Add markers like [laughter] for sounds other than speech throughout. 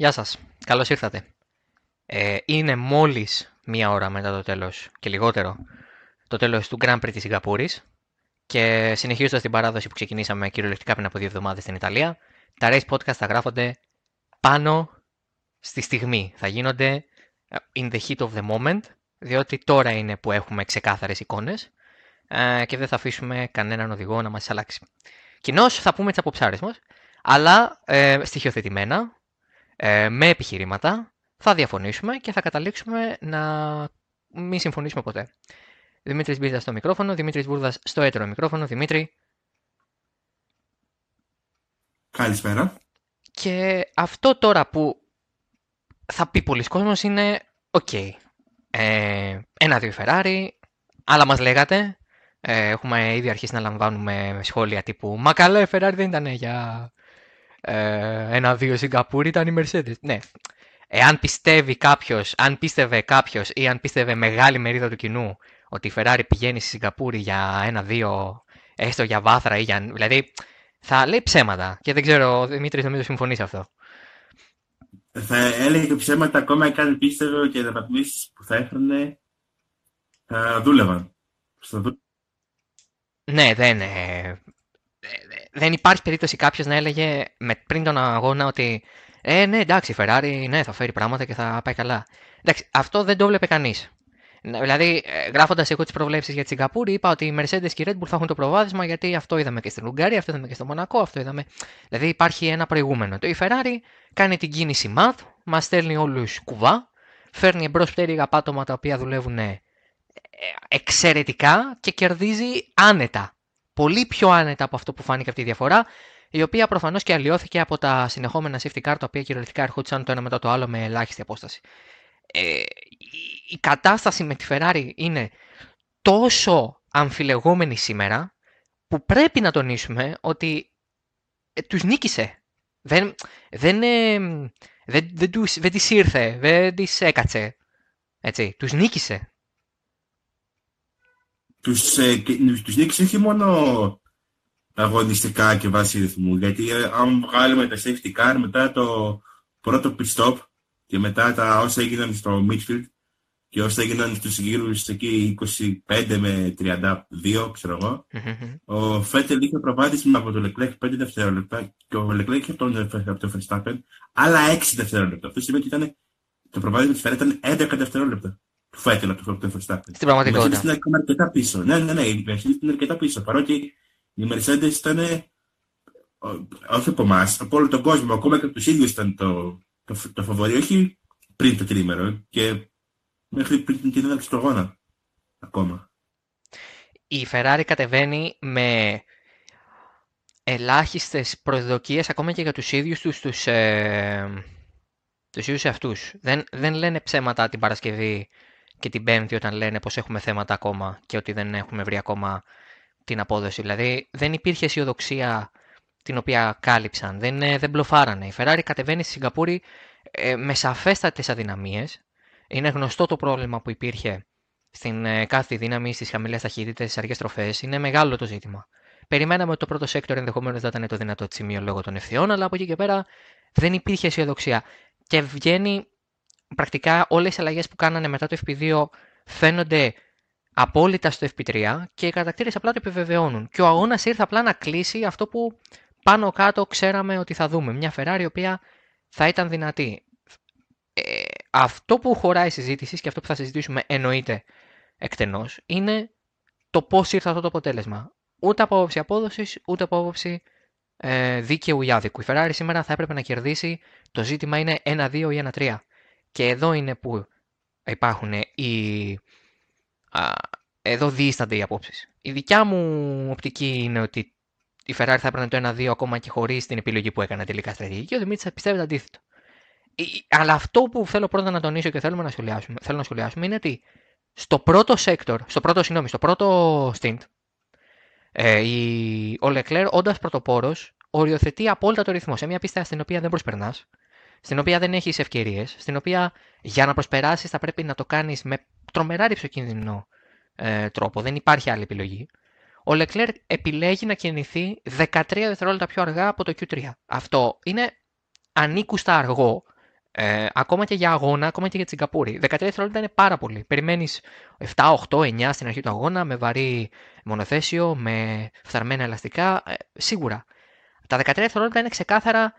Γεια σας. Καλώς ήρθατε. Ε, είναι μόλις μία ώρα μετά το τέλος και λιγότερο το τέλος του Grand Prix της Σιγκαπούρης και συνεχίζοντας την παράδοση που ξεκινήσαμε κυριολεκτικά πριν από δύο εβδομάδες στην Ιταλία, τα race podcast θα γράφονται πάνω στη στιγμή. Θα γίνονται ε, in the heat of the moment, διότι τώρα είναι που έχουμε ξεκάθαρες εικόνες ε, και δεν θα αφήσουμε κανέναν οδηγό να μας αλλάξει. Κοινώς θα πούμε τις αποψάρες μας, αλλά ε, στοιχειοθετημένα, ε, με επιχειρήματα, θα διαφωνήσουμε και θα καταλήξουμε να μην συμφωνήσουμε ποτέ. Δημήτρης Μπίζας στο μικρόφωνο, Δημήτρης Βούρδας στο έτερο μικρόφωνο. Δημήτρη. Καλησπέρα. Και αυτό τώρα που θα πει πολύς κόσμος είναι οκ. Okay. Ε, ένα-δύο Ferrari, άλλα μας λέγατε. Ε, έχουμε ήδη αρχίσει να λαμβάνουμε σχόλια τύπου «Μα καλά, η Ferrari δεν ήταν για ε, ένα-δύο Σιγκαπούρη, ήταν η Mercedes». Ναι, εάν πιστεύει κάποιος, αν πίστευε κάποιος ή αν πίστευε μεγάλη μερίδα του κοινού ότι η Ferrari πηγαίνει στη Σιγκαπούρη για ένα-δύο, έστω για βάθρα ή για... Δηλαδή, θα λέει ψέματα. Και δεν ξέρω, ο Δημήτρης νομίζω συμφωνείς σε αυτό. Θα έλεγε ψέματα ακόμα και αν πίστευε και τα βαθμίσεις που θα έφερνε θα δούλευαν. Ναι, δεν, ε, δεν υπάρχει περίπτωση κάποιος να έλεγε με, πριν τον αγώνα ότι ε, ναι, εντάξει, η Ferrari ναι, θα φέρει πράγματα και θα πάει καλά. Εντάξει, αυτό δεν το βλέπει κανείς. Δηλαδή, ε, γράφοντας εγώ τις προβλέψεις για τη Σιγκαπούρη, είπα ότι οι Mercedes και η Red Bull θα έχουν το προβάδισμα γιατί αυτό είδαμε και στην Ουγγαρία, αυτό είδαμε και στο Μονακό, αυτό είδαμε. Δηλαδή, υπάρχει ένα προηγούμενο. Το η Ferrari κάνει την κίνηση math, μας στέλνει όλους κουβά, φέρνει εμπρός πτέρυγα πάτωμα τα οποία δουλεύουν ε, εξαιρετικά και κερδίζει άνετα. Πολύ πιο άνετα από αυτό που φάνηκε αυτή η διαφορά, η οποία προφανώς και αλλοιώθηκε από τα συνεχόμενα safety car τα οποία κυριολεκτικά ερχόντουσαν το ένα μετά το άλλο με ελάχιστη απόσταση. Ε, η κατάσταση με τη Ferrari είναι τόσο αμφιλεγόμενη σήμερα που πρέπει να τονίσουμε ότι ε, τους νίκησε. Δεν, δεν, ε, δεν, δεν, τους, δεν της ήρθε, δεν της έκατσε. Έτσι, τους νίκησε. Τους, ε, τους νίκησε όχι μόνο αγωνιστικά και βάση ρυθμού, γιατί ε, αν βγάλουμε τα safety car μετά το πρώτο pit stop και μετά τα όσα έγιναν στο midfield και όσα έγιναν στους γύρους εκεί 25 με 32, ξέρω εγώ, ο Φέτελ είχε προβάδισμα από το Leclerc 5 δευτερόλεπτα και ο Leclerc είχε από τον, από τον Verstappen άλλα 6 δευτερόλεπτα. Αυτό σημαίνει ότι ήταν, το προβάδισμα της Ferrari ήταν 11 δευτερόλεπτα. Του Φέτελ από τον Verstappen. Στην πραγματικότητα. Η Mercedes ήταν αρκετά πίσω. Ναι, ναι, ναι, η Mercedes ήταν αρκετά πίσω. Παρότι η Mercedes ήταν όχι από εμάς, από όλο τον κόσμο, ακόμα και από τους ίδιους ήταν το, το, το φαβορή, όχι πριν το τρίμερο και μέχρι πριν την έναρξη του αγώνα ακόμα. Η Ferrari κατεβαίνει με ελάχιστες προσδοκίες ακόμα και για τους ίδιους τους, τους, ε, τους ίδιους αυτούς. Δεν, δεν λένε ψέματα την Παρασκευή και την Πέμπτη όταν λένε πως έχουμε θέματα ακόμα και ότι δεν έχουμε βρει ακόμα την απόδοση. Δηλαδή δεν υπήρχε αισιοδοξία την οποία κάλυψαν, δεν, ε, δεν μπλοφάρανε. Η Ferrari κατεβαίνει στη Σιγκαπούρη ε, με σαφέστατες αδυναμίες. Είναι γνωστό το πρόβλημα που υπήρχε στην ε, κάθε δύναμη, στις χαμηλές ταχύτητες, στις αργές στροφές. Είναι μεγάλο το ζήτημα. Περιμέναμε ότι το πρώτο sector ενδεχομένως δεν ήταν το δυνατό σημείο λόγω των ευθειών, αλλά από εκεί και πέρα δεν υπήρχε αισιοδοξία. Και βγαίνει πρακτικά όλες οι αλλαγές που κάνανε μετά το FP2 φαίνονται απόλυτα στο FP3 και οι κατατακτήριες απλά το επιβεβαιώνουν. Και ο αγώνας ήρθε απλά να κλείσει αυτό που πάνω κάτω ξέραμε ότι θα δούμε. Μια Ferrari η οποία θα ήταν δυνατή. Ε, αυτό που χωράει η συζήτηση και αυτό που θα συζητήσουμε εννοείται εκτενώς είναι το πώς ήρθε αυτό το αποτέλεσμα. Ούτε από άποψη απόδοσης, ούτε από άποψη ε, δίκαιου ή άδικου. Η Ferrari σήμερα θα έπρεπε να κερδίσει. Το ζήτημα είναι 1-2 ή 1-3. Και εδώ είναι που υπάρχουν οι. Α, εδώ διήστανται οι απόψεις. Η δικιά μου οπτική είναι ότι η Ferrari θα έπαιρνε το 1-2 ακόμα και χωρίς την επιλογή που έκανε τελικά στρατηγική. Ο Δημήτρης πιστεύει το αντίθετο. Αλλά αυτό που θέλω πρώτα να τονίσω και θέλουμε να σχολιάσουμε, θέλω να σχολιάσουμε είναι ότι στο πρώτο sector, στο πρώτο, συγγνώμη, στο πρώτο stint, ε, η, ο Leclerc όντας πρωτοπόρος οριοθετεί απόλυτα το ρυθμό σε μια πίστα στην οποία δεν προσπερνάς, στην οποία δεν έχεις ευκαιρίες, στην οποία για να προσπεράσεις θα πρέπει να το κάνεις με τρομερά ρηψοκίνδυνο ε, τρόπο. Δεν υπάρχει άλλη επιλογή. Ο Leclerc επιλέγει να κινηθεί 13 δευτερόλεπτα πιο αργά από το Q3. Αυτό είναι ανήκουστα αργό Ε, ακόμα και για αγώνα, ακόμα και για τη Σιγκαπούρη. 13 δευτερόλεπτα είναι πάρα πολύ. Περιμένεις 7, 8, 9 στην αρχή του αγώνα με βαρύ μονοθέσιο, με φθαρμένα ελαστικά. Ε, σίγουρα. Τα 13 δευτερόλεπτα είναι ξεκάθαρα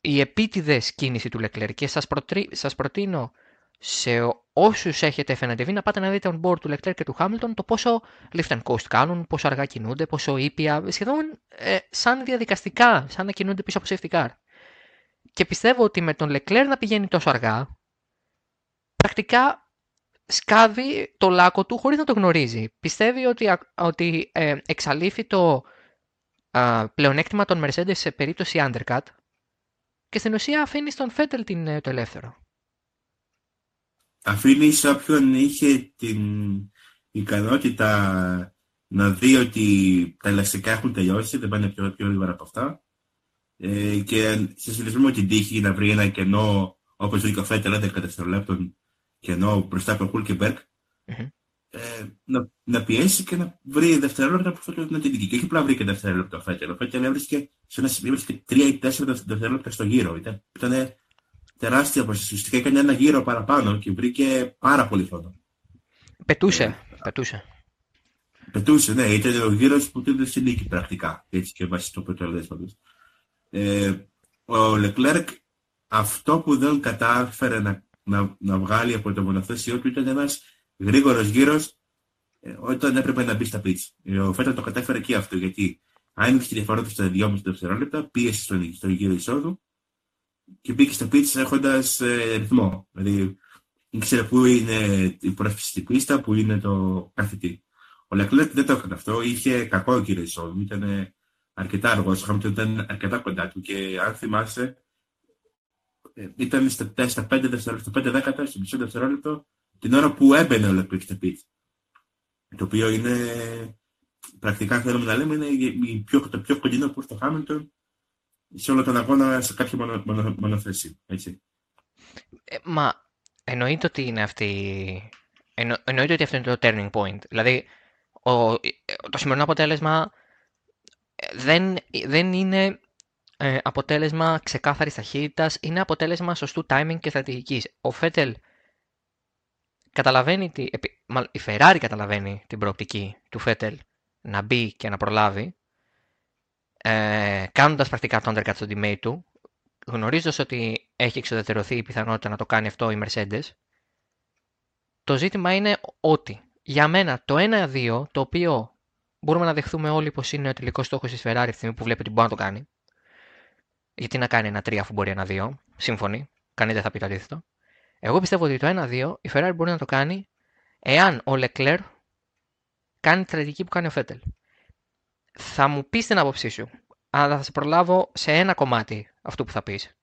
η επίτηδες κίνηση του Leclerc και σας σας προτείνω σε όσους έχετε FNTV να πάτε να δείτε on board του Leclerc και του Hamilton το πόσο lift and coast κάνουν, πόσο αργά κινούνται, πόσο ήπια, σχεδόν ε, σαν διαδικαστικά, σαν να κινούνται πίσω από safety car. Και πιστεύω ότι με τον Leclerc να πηγαίνει τόσο αργά, πρακτικά σκάβει το λάκκο του χωρίς να το γνωρίζει. Πιστεύει ότι, ότι ε, εξαλείφει το πλεονέκτημα των Mercedes σε περίπτωση undercut και στην ουσία αφήνεις στον Φέτελ την, ε, το ελεύθερο. Αφήνει όποιον είχε την ικανότητα να δει ότι τα ελαστικά έχουν τελειώσει, δεν πάνε πιο, πιο γρήγορα από αυτά. Ε, και σε συνδυασμό με την τύχη να βρει ένα κενό, όπως βρήκε ο Φέτελ 11 δευτερολέπτων κενό μπροστά από τον Χούλκεμπεργκ, mm-hmm. Ε, να, να, πιέσει και να βρει δευτερόλεπτα που θέλει να την δική. Και όχι απλά βρήκε δευτερόλεπτα ο Φέτελ. Ο Φέτελ έβρισκε σε ένα σημείο βρίσκε 3 ή 4 δευτερόλεπτα στο γύρο. Ήταν, ήταν τεράστια απόσταση. Ουσιαστικά έκανε ένα γύρο παραπάνω και βρήκε πάρα πολύ χρόνο. Πετούσε. Ε, πετούσε. Πετούσε, ναι. Ήταν ο γύρος που του στην νίκη πρακτικά. Έτσι και βάσει το αποτέλεσμα του. Ε, ο Λεκλέρκ αυτό που δεν κατάφερε να, να, να βγάλει από το μονοθέσιό του ήταν ένας γρήγορος γύρος ε, όταν έπρεπε να μπει στα πίτσα. Ε, ο Φέτα το κατάφερε και αυτό γιατί άνοιξε τη διαφορά του στα 2,5 δευτερόλεπτα, πίεσε στον, στον γύρο εισόδου και μπήκε στα πίτσα έχοντας ε, ρυθμό. Δηλαδή ήξερε πού είναι η πρόσφυση στην πίστα, πού είναι το καθητή. Ο Λεκλέρκ δεν το έκανε αυτό, είχε κακό γύρο εισόδου, ήταν αρκετά αργός. Ο Χάμιλτον ήταν αρκετά κοντά του και αν θυμάσαι, ε, ήταν στα 5 δευτερόλεπτα, στα 5 δέκατα, στο μισό δευτερόλεπτο, την ώρα που έμπαινε ο Λεκπίκ στα πίτ. Το οποίο είναι, πρακτικά θέλουμε να λέμε, είναι πιο, το πιο κοντινό που στο Χάμιλτον σε όλο τον αγώνα σε κάποια μονο, μονο, μονοθέση. Έτσι. Ε, μα εννοείται ότι είναι αυτή. Εννο, εννοείται ότι αυτό είναι το turning point. Δηλαδή, ο, το σημερινό αποτέλεσμα δεν, δεν είναι ε, αποτέλεσμα ξεκάθαρης ταχύτητας, είναι αποτέλεσμα σωστού timing και στρατηγικής. Ο Φέτελ καταλαβαίνει, τη, η Ferrari καταλαβαίνει την προοπτική του Φέτελ να μπει και να προλάβει, ε, κάνοντας πρακτικά το undercut στο teammate του, γνωρίζοντας ότι έχει εξοδετερωθεί η πιθανότητα να το κάνει αυτό η Mercedes, το ζήτημα είναι ότι για μένα το 1-2, το οποίο μπορούμε να δεχθούμε όλοι πως είναι ο τελικός στόχος της Ferrari τη στιγμή που βλέπει ότι μπορεί να το κάνει. Γιατί να κάνει ένα 3 αφού μπορεί ένα 2. Σύμφωνοι. Κανείς δεν θα πει το αντίθετο. Εγώ πιστεύω ότι το 1-2 η Ferrari μπορεί να το κάνει εάν ο Leclerc κάνει τη στρατηγική που κάνει ο Φέτελ. Θα μου πεις την άποψή σου, αλλά θα σε προλάβω σε ένα κομμάτι αυτού που θα πεις.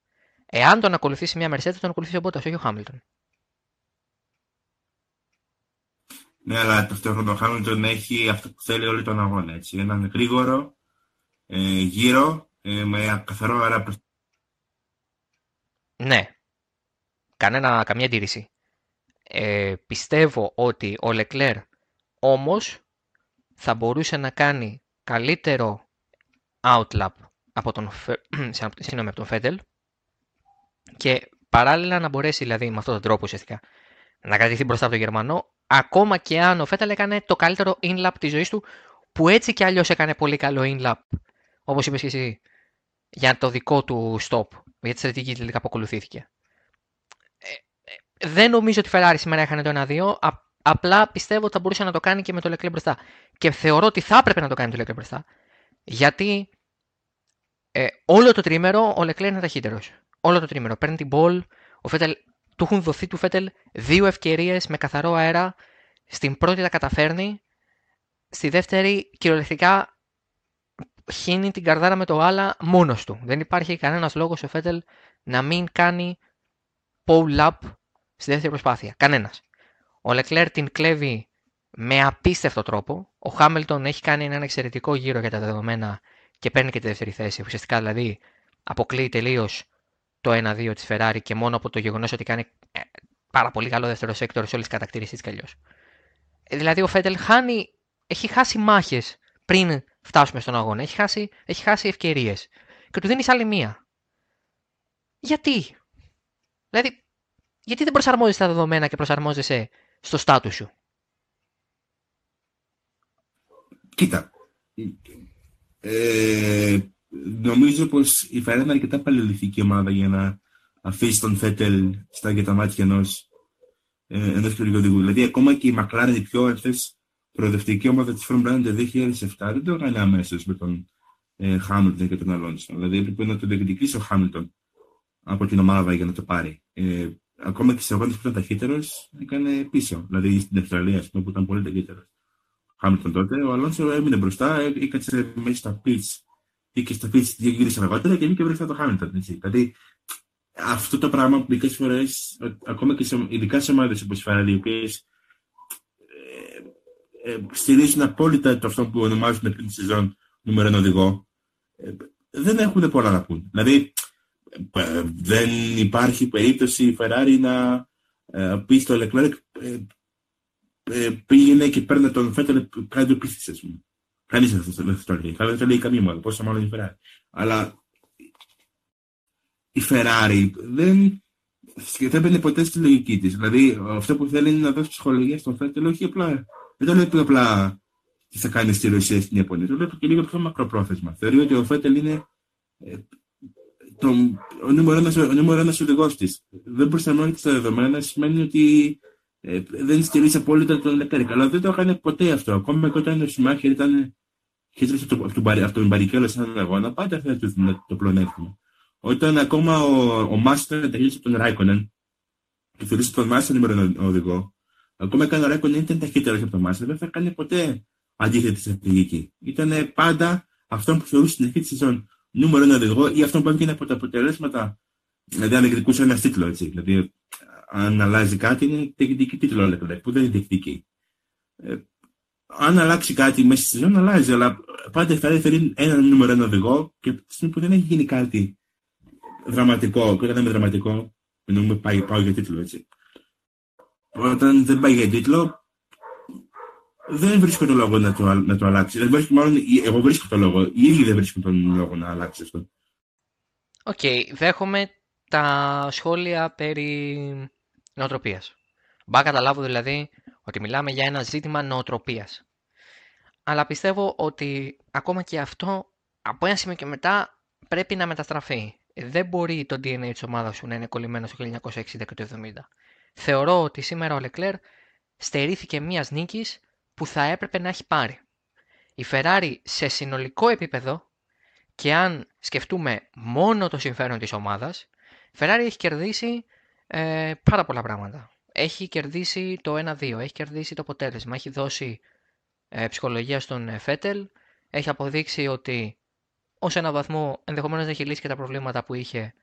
Εάν τον ακολουθήσει μια Mercedes, τον ακολουθήσει ο Bottas, όχι ο Hamilton. Ναι, αλλά ταυτόχρονα ο Χάμιλτον έχει αυτό που θέλει όλη τον αγώνα. Έτσι. Έναν γρήγορο ε, γύρο ε, με καθαρό αέρα Ναι. Κανένα, καμία αντίρρηση. Ε, πιστεύω ότι ο Λεκλέρ όμως θα μπορούσε να κάνει καλύτερο outlap από τον, [clears throat] συγγνώμη, από τον Φέντελ και παράλληλα να μπορέσει δηλαδή με αυτόν τον τρόπο ουσιαστικά να κρατηθεί μπροστά από τον Γερμανό ακόμα και αν ο Φέταλ έκανε το καλύτερο in-lap της ζωής του, που έτσι κι αλλιώς έκανε πολύ καλό in-lap, όπως είπες και εσύ, για το δικό του stop, για τη στρατηγική τελικά που ακολουθήθηκε. Ε, ε, δεν νομίζω ότι η Ferrari σήμερα έκανε το 1-2, απλά πιστεύω ότι θα μπορούσε να το κάνει και με το Leclerc μπροστά. Και θεωρώ ότι θα έπρεπε να το κάνει με το Leclerc μπροστά, γιατί ε, όλο το τρίμερο ο Leclerc είναι ταχύτερος. Όλο το τρίμερο. Παίρνει την ball, ο Φέτελ του έχουν δοθεί του Φέτελ δύο ευκαιρίες με καθαρό αέρα. Στην πρώτη τα καταφέρνει. Στη δεύτερη κυριολεκτικά χύνει την καρδάρα με το γάλα μόνος του. Δεν υπάρχει κανένας λόγος ο Φέτελ να μην κάνει pull-up στη δεύτερη προσπάθεια. Κανένας. Ο Λεκλέρ την κλέβει με απίστευτο τρόπο. Ο Χάμιλτον έχει κάνει έναν εξαιρετικό γύρο για τα δεδομένα και παίρνει και τη δεύτερη θέση. Ουσιαστικά δηλαδή αποκλείει τελείως το 1-2 της Ferrari και μόνο από το γεγονός ότι κάνει ε, πάρα πολύ καλό δεύτερο sector σε όλες τις κατακτήρε τη κι ε, Δηλαδή ο Φέτελ χάνει, έχει χάσει μάχες πριν φτάσουμε στον αγώνα. Έχει χάσει, έχει χάσει ευκαιρίες. Και του δίνεις άλλη μία. Γιατί; Δηλαδή, γιατί δεν προσαρμόζεσαι τα δεδομένα και προσαρμόζεσαι στο στάτους σου; Κοίτα, ε, νομίζω πως η Ferrari είναι αρκετά παλαιολιθική ομάδα για να αφήσεις τον Φέτελ στα και τα μάτια ενός, ε, ενός οδηγού. Δηλαδή, ακόμα και η McLaren, η πιο ευθές προοδευτική ομάδα της Formula 1 το 2007, δεν το έκανε αμέσως με τον ε, Hamilton και τον Αλόνσο. Δηλαδή, έπρεπε να τον διεκδικήσει ο Χάμιλτον από την ομάδα για να το πάρει. Ε, ακόμα και στις αγώνε που ήταν ταχύτερο, έκανε πίσω. Δηλαδή στην Αυστραλία, που ήταν πολύ ταχύτερο. Χάμιλτον τότε, ο Αλόνσο έμεινε μπροστά, έκατσε μέσα στα πιτς ή και στα πιτς γύρισε αργότερα και μπήκε μπροστά το Χάμιλτον. Δηλαδή, αυτό το πράγμα που μερικές φορές, ακόμα και σε, ειδικά σε ομάδες όπως η Φαραδί, οι οποίες ε, ε, στηρίζουν απόλυτα το αυτό που ονομάζουν πριν τη σεζόν νούμερο ένα οδηγό, ε, δεν έχουν πολλά να πούν. Δηλαδή, ε, δεν υπάρχει περίπτωση η Ferrari να ε, πει στο Leclerc ε, ε, πήγαινε και παίρνει τον Φέτελ κάτι του πίστης, ας πούμε. Κανείς δεν το λέει. Δεν το λέει καμία μόνο, πόσο μάλλον η Ferrari. Αλλά η Ferrari δεν, δεν μπαίνει ποτέ στη λογική της. Δηλαδή αυτό που θέλει είναι να δώσει ψυχολογία στον Φέτελ, όχι απλά, δεν το λέει απλά τι θα κάνει στη Ρωσία στην Ιαπωνία. Το λέει και λίγο πιο μακροπρόθεσμα. Θεωρεί ότι ο Φέτελ είναι το, ο νούμερο ένας, ο νούμερο ένας οδηγός της. Δεν προσαρμόζεται στα δεδομένα σημαίνει ότι ε, δεν στηρίζει απόλυτα τον Λεκέρικ. Αλλά δεν το έκανε ποτέ αυτό. Ακόμα και όταν ο Σιμάχερ ήταν χέτρος από τον Μπαρικέλο σε έναν αγώνα, πάντα θα του το πλονέκτημα. Όταν ακόμα ο, ο Μάστερ τελείωσε τον Ράικονεν και θεωρούσε τον Μάστερ νούμερο ένα οδηγό, ακόμα και αν ο Ράικονεν ήταν ταχύτερος από τον Μάστερ, δεν θα κάνει ποτέ αντίθετη στρατηγική. Ήταν πάντα αυτό που θεωρούσε στην αρχή της σεζόν νούμερο ένα οδηγό ή αυτό που έβγαινε από τα αποτελέσματα. Δηλαδή, αν εκδικούσε ένα τίτλο, έτσι. Δηλαδή, αν αλλάζει κάτι, είναι τεχνική τίτλο, λέτε, που δεν είναι τεχνική. Ε, αν αλλάξει κάτι μέσα στη σεζόν, αλλάζει, αλλά πάντα θα έφερε ένα νούμερο ένα οδηγό και τη στιγμή που δεν έχει γίνει κάτι δραματικό, και όταν είμαι δραματικό, εννοούμε πάει, πάω για τίτλο, έτσι. Όταν δεν πάει για τίτλο, δεν βρίσκω τον λόγο να το, να το αλλάξει. Δεν βρίσκω, μάλλον, εγώ βρίσκω τον λόγο. Οι ίδιοι δεν βρίσκουν τον λόγο να αλλάξει αυτό. OK, okay, δέχομαι τα σχόλια περί νοοτροπίας. Μπα καταλάβω δηλαδή ότι μιλάμε για ένα ζήτημα νοοτροπίας. Αλλά πιστεύω ότι ακόμα και αυτό από ένα σημείο και μετά πρέπει να μεταστραφεί. Δεν μπορεί το DNA της ομάδας σου να είναι κολλημένο στο 1960 και το 70. Θεωρώ ότι σήμερα ο Λεκλέρ στερήθηκε μιας νίκης που θα έπρεπε να έχει πάρει. Η Ferrari σε συνολικό επίπεδο και αν σκεφτούμε μόνο το συμφέρον της ομάδας, η Ferrari έχει κερδίσει ε, πάρα πολλά πράγματα. Έχει κερδίσει το 1-2, έχει κερδίσει το αποτέλεσμα, έχει δώσει ε, ψυχολογία στον Φέτελ, έχει αποδείξει ότι ως ένα βαθμό ενδεχομένως δεν έχει λύσει και τα προβλήματα που είχε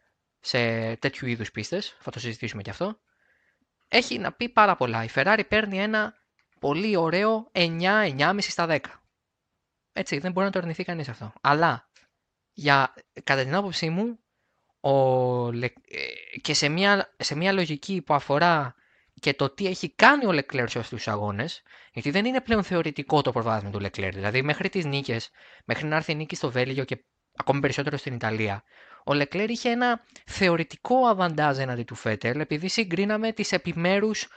σε τέτοιου είδους πίστες, θα το συζητήσουμε και αυτό. Έχει να πει πάρα πολλά. Η Ferrari παίρνει ένα πολύ ωραίο 9-9,5 στα 10. Έτσι, δεν μπορεί να το αρνηθεί κανείς αυτό. Αλλά, για, κατά την άποψή μου, ο, ε, και σε μια, σε μια λογική που αφορά και το τι έχει κάνει ο Λεκλέρ σε αυτούς τους αγώνες, γιατί δεν είναι πλέον θεωρητικό το προβάδισμα του Λεκλέρ. Δηλαδή, μέχρι τις νίκες, μέχρι να έρθει η νίκη στο Βέλγιο και ακόμη περισσότερο στην Ιταλία, ο Λεκλέρ είχε ένα θεωρητικό αβαντάζ έναντι του Φέτελ, επειδή συγκρίναμε τις επιμέρους ε,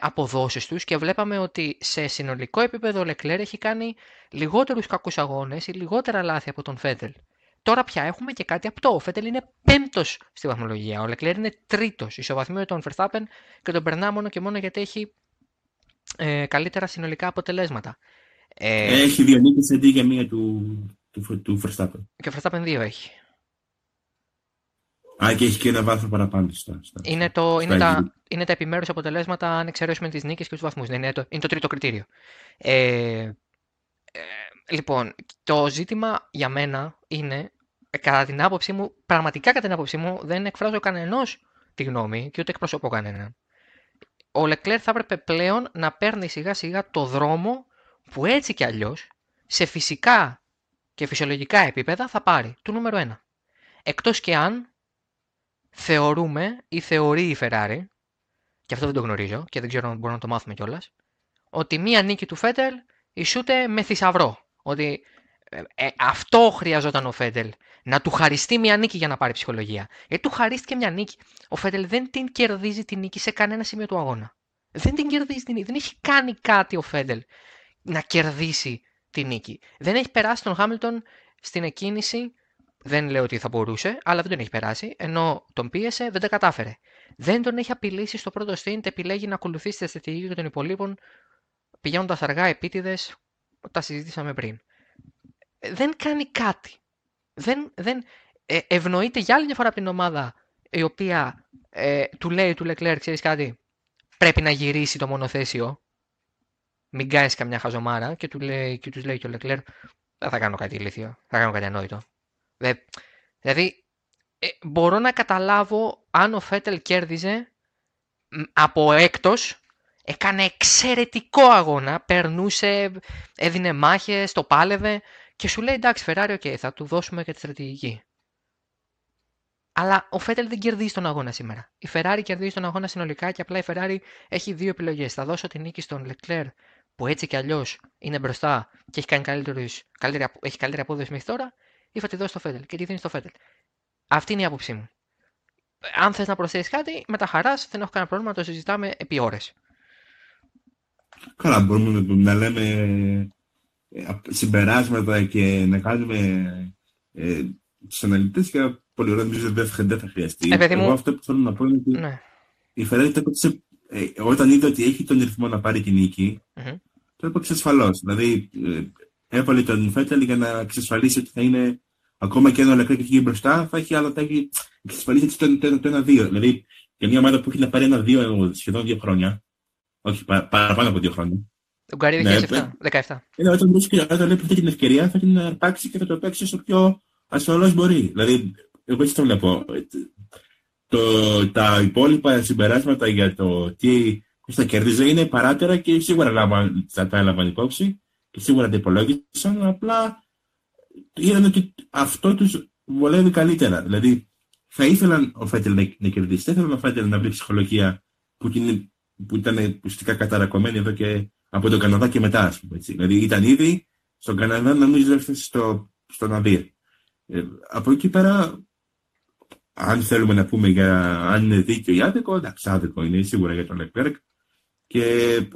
αποδόσεις τους και βλέπαμε ότι σε συνολικό επίπεδο ο Λεκλέρ έχει κάνει λιγότερους κακούς αγώνες ή λιγότερα λάθη από τον Φέτελ. Τώρα πια έχουμε και κάτι απτό. Ο Φέτελ είναι πέμπτος στη βαθμολογία. Ο Λεκλέρ είναι τρίτος. Ισοβαθμίο με τον Verstappen και τον περνά μόνο και μόνο γιατί έχει ε, καλύτερα συνολικά αποτελέσματα. Ε, έχει δύο νίκες αντί για μία του, του, του Verstappen. Και ο Verstappen δύο έχει. Α, και έχει και ένα βάθρο παραπάνω στα. στα είναι, το, είναι, τα, είναι τα επιμέρους αποτελέσματα αν εξαιρέσουμε τις νίκες και τους βαθμούς. Είναι το, είναι το τρίτο κριτήριο. Ε, ε, λοιπόν, το ζήτημα για μένα είναι, κατά την άποψή μου, πραγματικά κατά την άποψή μου, δεν εκφράζω κανενός τη γνώμη και ούτε εκπροσωπώ κανέναν. Ο Λεκλέρ θα έπρεπε πλέον να παίρνει σιγά σιγά το δρόμο που έτσι κι αλλιώς σε φυσικά και φυσιολογικά επίπεδα θα πάρει, του νούμερο 1. Εκτός και αν θεωρούμε ή θεωρεί η Ferrari, και αυτό δεν το γνωρίζω και δεν ξέρω αν μπορούμε να το μάθουμε κιόλας, ότι μία νίκη του Φέτελ ισούται με θησαυρό. Ότι Ε, ε, αυτό χρειαζόταν ο Φέντελ. Να του χαριστεί μια νίκη για να πάρει ψυχολογία. Γιατί του χαρίστηκε μια νίκη. Ο Φέντελ δεν την κερδίζει την νίκη σε κανένα σημείο του αγώνα. Δεν την κερδίζει την νίκη. Δεν έχει κάνει κάτι ο Φέντελ να κερδίσει τη νίκη. Δεν έχει περάσει τον Χάμιλτον στην εκκίνηση. Δεν λέω ότι θα μπορούσε, αλλά δεν τον έχει περάσει. Ενώ τον πίεσε, δεν τα κατάφερε. Δεν τον έχει απειλήσει στο πρώτο στint, επιλέγει να ακολουθήσει τη στρατηγική των υπολείπων, πηγαίνοντας αργά επίτηδες. Τα συζήτησαμε πριν. Δεν κάνει κάτι. Δεν, δεν ε, ευνοείται για άλλη μια φορά από την ομάδα η οποία ε, του λέει του Λεκλέρ, ξέρεις κάτι, πρέπει να γυρίσει το μονοθέσιο. Μην κάνεις καμιά χαζομάρα και του λέει, και τους λέει και ο Λεκλέρ, δεν θα κάνω κάτι ηλίθιο, θα κάνω κάτι ανόητο. Δηλαδή, ε, μπορώ να καταλάβω αν ο Φέτελ κέρδιζε από έκτος, έκανε εξαιρετικό αγώνα, περνούσε, έδινε μάχες, το πάλευε και σου λέει εντάξει Φεράρι, okay, θα του δώσουμε και τη στρατηγική. Αλλά ο Φέτελ δεν κερδίζει τον αγώνα σήμερα. Η Ferrari κερδίζει τον αγώνα συνολικά και απλά η Ferrari έχει δύο επιλογές. Θα δώσω τη νίκη στον Leclerc που έτσι κι αλλιώς είναι μπροστά και έχει, κάνει καλύτερη, έχει καλύτερη απόδοση μέχρι τώρα, ή θα τη δώσω στο Φέτελ και τη δίνει στο Φέτελ. Αυτή είναι η άποψή μου. Αν θες να προσθέσεις κάτι, με τα χαράς δεν έχω κανένα πρόβλημα να το συζητάμε επί ώρες. Καλά, μπορούμε να λέμε ε, συμπεράσματα και να κάνουμε ε, τους αναλυτές και πολύ ωραία, νομίζω δεν θα, δεν θα χρειαστεί. Ε, Εγώ αυτό που θέλω να πω είναι ότι ναι. η Ferrari το ε, όταν είδε ότι έχει τον ρυθμό να πάρει τη νίκη, mm-hmm. το έπαιξε ασφαλώς. Δηλαδή, ε, έβαλε τον Φέτελ για να εξασφαλίσει ότι θα είναι ακόμα και ένα λεπτό και φύγει μπροστά, θα έχει, άλλο, θα έχει εξασφαλίσει το, το, το, το 1-2. Δηλαδή, για μια ομάδα που έχει να πάρει ένα-δύο σχεδόν δύο χρόνια, όχι παραπάνω από δύο χρόνια. Τον Καρύδι ναι, 17. 17. Είναι όταν μπορεί να λέει την ευκαιρία, θα την αρπάξει και θα το παίξει όσο πιο ασφαλώς μπορεί. Δηλαδή, εγώ έτσι το βλέπω. Το, τα υπόλοιπα συμπεράσματα για το τι θα κέρδιζε είναι παράτερα και σίγουρα λάβαν, θα τα έλαβαν υπόψη και σίγουρα τα υπολόγισαν. Απλά είδαν ότι αυτό τους βολεύει καλύτερα. Δηλαδή, θα ήθελαν ο Φέτελ να, να κερδίσει. Δεν ήθελαν ο Φέτελ να βρει ψυχολογία που, που ήταν ουσιαστικά καταρακωμένη εδώ και από τον Καναδά και μετά, ας πούμε. Έτσι. Δηλαδή, ήταν ήδη στον Καναδά, νομίζω, έφτασε στο, στο Ναβίρ. Ε, από εκεί πέρα, αν θέλουμε να πούμε για αν είναι δίκαιο ή άδικο, εντάξει, άδικο είναι σίγουρα για τον Λεκπέρκ και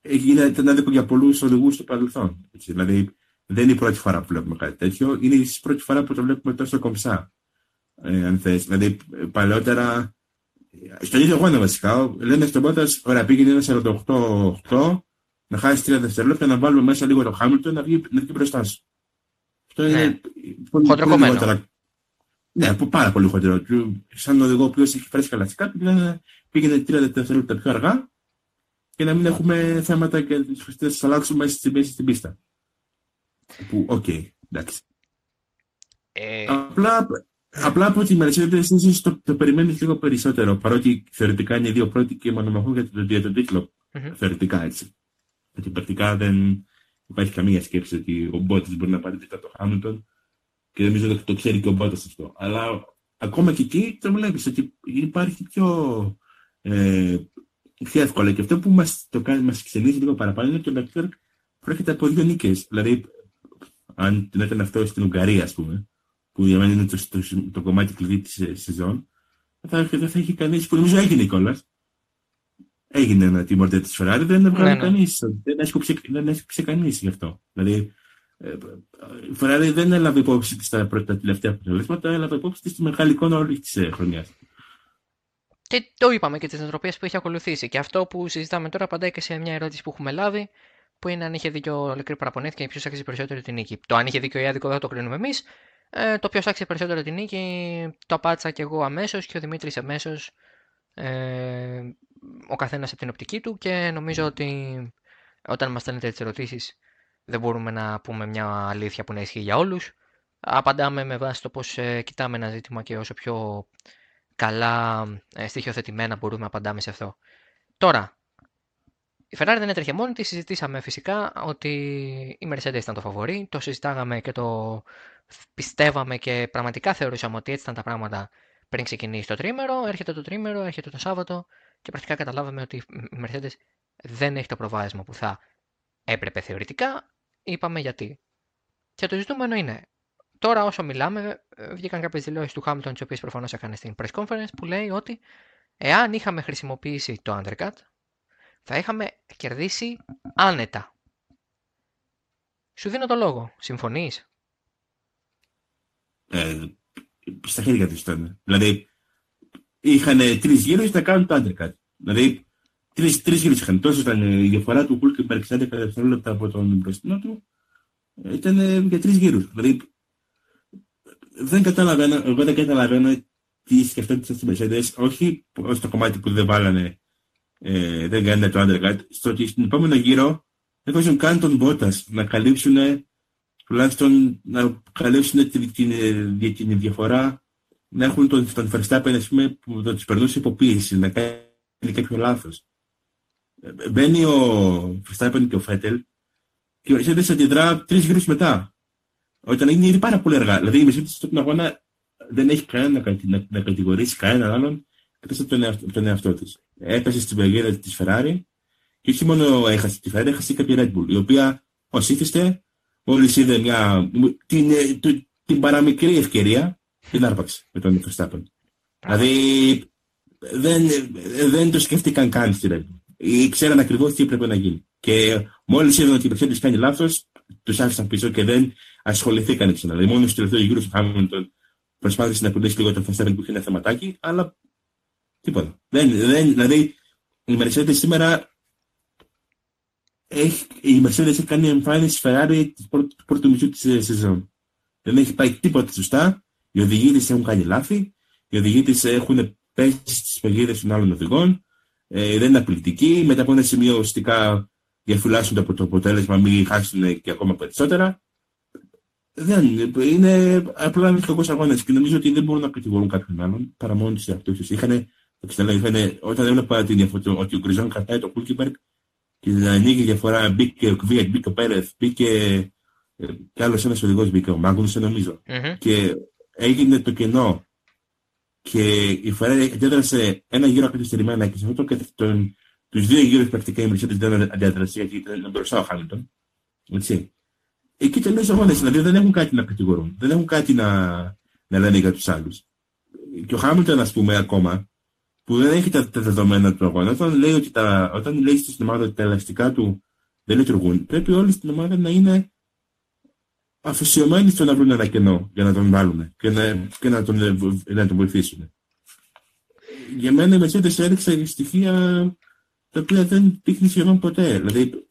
έγινε, ήταν άδικο για πολλούς οδηγούς στο παρελθόν. Έτσι. Δηλαδή, δεν είναι η πρώτη φορά που βλέπουμε κάτι τέτοιο, είναι η πρώτη φορά που το βλέπουμε τόσο κομψά. Ε, αν θες. Δηλαδή, παλαιότερα, στον ίδιο αγώνα βασικά, λένε στον Πότας, ωραία, πήγαινε ένα 48-8, να χάσεις 3 δευτερόλεπτα, να βάλουμε μέσα λίγο το Χάμιλτον να βγει, να βγει μπροστά σου. Αυτό ναι. είναι πολύ, πολύ λιγότερα ναι, από πάρα πολύ χοντρό. Σαν οδηγό ο οποίος έχει φρέσκα λαστικά, πήγαινε, πήγαινε τρία δευτερόλεπτα πιο αργά και να μην έχουμε θέματα και τις χρηστέ να αλλάξουμε μέσα στην, στην πίστα. Που, OK, okay, εντάξει. Ε... Απλά, απλά από τη Mercedes ίσως το, το περιμένει λίγο περισσότερο. Παρότι θεωρητικά είναι δύο πρώτοι και μονομαχούν για τον, για τον τίτλο. Mm-hmm. Θεωρητικά έτσι. Γιατί πρακτικά δεν υπάρχει καμία σκέψη ότι ο Μπότας μπορεί να πάρει τον Χάμιλτον και νομίζω ότι το ξέρει και ο Μπότας αυτό. Αλλά ακόμα και εκεί το βλέπει ότι υπάρχει πιο, ε, πιο εύκολα. Και αυτό που μας μας ξενίζει λίγο παραπάνω είναι ότι ο Λεκτέρ προέρχεται από δύο νίκες. Δηλαδή, αν την έκανε αυτό στην Ουγγαρία, ας πούμε, που για μένα είναι το, το, το κομμάτι κλειδί της ε, σεζόν, θα, δεν θα έχει κανείς που νομίζω έγινε κιόλας. Έγινε ένα τιμωρτέ της Φεράρι, δεν έβγαλε ναι, ναι. κανείς. Δεν έσκουψε κανείς γι' αυτό. Δηλαδή, η Ferrari δεν έλαβε υπόψη της τα πρώτα τελευταία αποτελέσματα, έλαβε υπόψη της τη μεγάλη εικόνα όλης της ε, χρονιάς. Και το είπαμε και τις νοοτροπίε που έχει ακολουθήσει. Και αυτό που συζητάμε τώρα απαντάει και σε μια ερώτηση που έχουμε λάβει, που είναι αν είχε δίκιο ο Λεκρή παραπονέθηκε και ποιος άξιζε περισσότερο την νίκη. Το αν είχε δίκιο ή άδικο δεν το κρίνουμε εμείς. Ε, το ποιος άξιζε περισσότερο την νίκη το απάντησα και εγώ αμέσως και ο Δημήτρης αμέσως. Ε, ο καθένας από την οπτική του και νομίζω ότι όταν μας στέλνετε τις ερωτήσεις δεν μπορούμε να πούμε μια αλήθεια που να ισχύει για όλους. Απαντάμε με βάση το πώς ε, κοιτάμε ένα ζήτημα και όσο πιο καλά ε, στοιχειοθετημένα μπορούμε να απαντάμε σε αυτό. Τώρα, η Ferrari δεν έτρεχε μόνη της, συζητήσαμε φυσικά ότι η Mercedes ήταν το φαβορή, το συζητάγαμε και το πιστεύαμε και πραγματικά θεωρούσαμε ότι έτσι ήταν τα πράγματα πριν ξεκινήσει το τρίμερο, έρχεται το τρίμερο, έρχεται το Σάββατο και πρακτικά καταλάβαμε ότι η Mercedes δεν έχει το προβάδισμα που θα έπρεπε θεωρητικά, είπαμε γιατί. Και το ζητούμενο είναι, τώρα όσο μιλάμε, ε, βγήκαν κάποιες δηλώσεις του Χάμιλτον, τις οποίες προφανώς έκανε στην press conference, που λέει ότι εάν είχαμε χρησιμοποιήσει το undercut, θα είχαμε κερδίσει άνετα. Σου δίνω το λόγο. Συμφωνείς; Ε, στα χέρια τους ήταν. Δηλαδή, είχαν τρεις γύρους να κάνουν το undercut. Δηλαδή, τρεις γύρους είχαν. Τόσο ήταν η διαφορά του Χούλκεμπεργκ σε 11 δευτερόλεπτα από τον μπροστινό του. Ήταν για τρεις γύρους. Δηλαδή, δεν καταλαβαίνω, εγώ δεν καταλαβαίνω τι σκεφτόνται στι Mercedes, όχι στο κομμάτι που δεν βάλανε, ε, δεν κάνανε το undercut, στο ότι στην επόμενο γύρο δεν βάζουν καν τον Μπότα να καλύψουν, τουλάχιστον να καλύψουν την, την, την, την διαφορά, να έχουν τον, τον Verstappen, ας πούμε, που θα τους περνούσε υποποίηση, να κάνει κάποιο λάθος. Ε, μπαίνει ο Verstappen και ο Φέτελ και ο Mercedes αντιδρά τρεις γύρους μετά. Όταν είναι ήδη πάρα πολύ αργά. Δηλαδή η Mercedes στον αγώνα δεν έχει κανένα να, να, να κατηγορήσει κανέναν άλλον εκτός από τον, εαυτό, τον εαυτό της. Έπεσε στην παγίδα της Ferrari και όχι μόνο έχασε τη Ferrari, έχασε και Red Bull, η οποία ως ήθιστε, μόλις είδε μια, την, την, την παραμικρή ευκαιρία, την άρπαξε με τον Verstappen. Δηλαδή δεν, δεν το σκέφτηκαν καν στη Red Bull. Ήξεραν ακριβώς τι έπρεπε να γίνει. Και μόλις είδαν ότι η Mercedes κάνει λάθος, τους άφησαν πίσω και δεν ασχοληθήκαν ξανά. Δηλαδή, μόνο στο τελευταίο γύρο του Χάμιλτον προσπάθησε να κουνήσει λίγο το Verstappen που είχε ένα θεματάκι, αλλά τίποτα. Δεν, δεν, δηλαδή, η Mercedes σήμερα έχει, η Mercedes έχει κάνει εμφάνιση Ferrari του πρώτου μισού της σεζόν. Δεν έχει πάει τίποτα σωστά. Οι οδηγοί της έχουν κάνει λάθη. Οι οδηγοί της έχουν πέσει στις παγίδες των άλλων οδηγών. Ε, δεν είναι απειλητικοί. Μετά από ένα σημείο ουσιαστικά διαφυλάσσονται από το αποτέλεσμα, μην χάσουν και ακόμα περισσότερα. Δεν είναι απλά ένα κακός αγώνας και νομίζω ότι δεν μπορούν να κατηγορούν κάποιον άλλον παρά μόνο τους εαυτούς τους. Είχαν, όταν έβλεπα την διαφορά ότι ο Γκροζάν κρατάει τον Χούλκενμπεργκ και ανοίγει η διαφορά, μπήκε ο Κβίατ, μπήκε ο Πέρεθ, μπήκε ε, κι άλλος ένας οδηγός, μπήκε ο Μάγνουσεν νομίζω. Mm-hmm. Και έγινε το κενό. Και η Φεραίρ αντέδρασε ένα γύρο καθυστερημένα και σε αυτό το, τον, τους δύο γύρους πρακτικά η Mercedes δεν αντέδρασε γιατί ήταν μπροστά ο Χάμιλτον. Έτσι εκεί τελείως αγώνε. Δηλαδή δεν έχουν κάτι να κατηγορούν. Δεν έχουν κάτι να, να λένε για τους άλλους. Και ο Χάμιλτον, ας πούμε, ακόμα, που δεν έχει τα, τα δεδομένα του αγώνα, όταν λέει, ότι τα, όταν λέει στην ομάδα ότι τα ελαστικά του δεν λειτουργούν, πρέπει όλοι στην ομάδα να είναι αφοσιωμένοι στο να βρουν ένα κενό για να τον βάλουν και να, και να, τον, να τον βοηθήσουν. Για μένα η Mercedes έδειξε στοιχεία τα οποία δεν δείχνει σχεδόν ποτέ. Δηλαδή,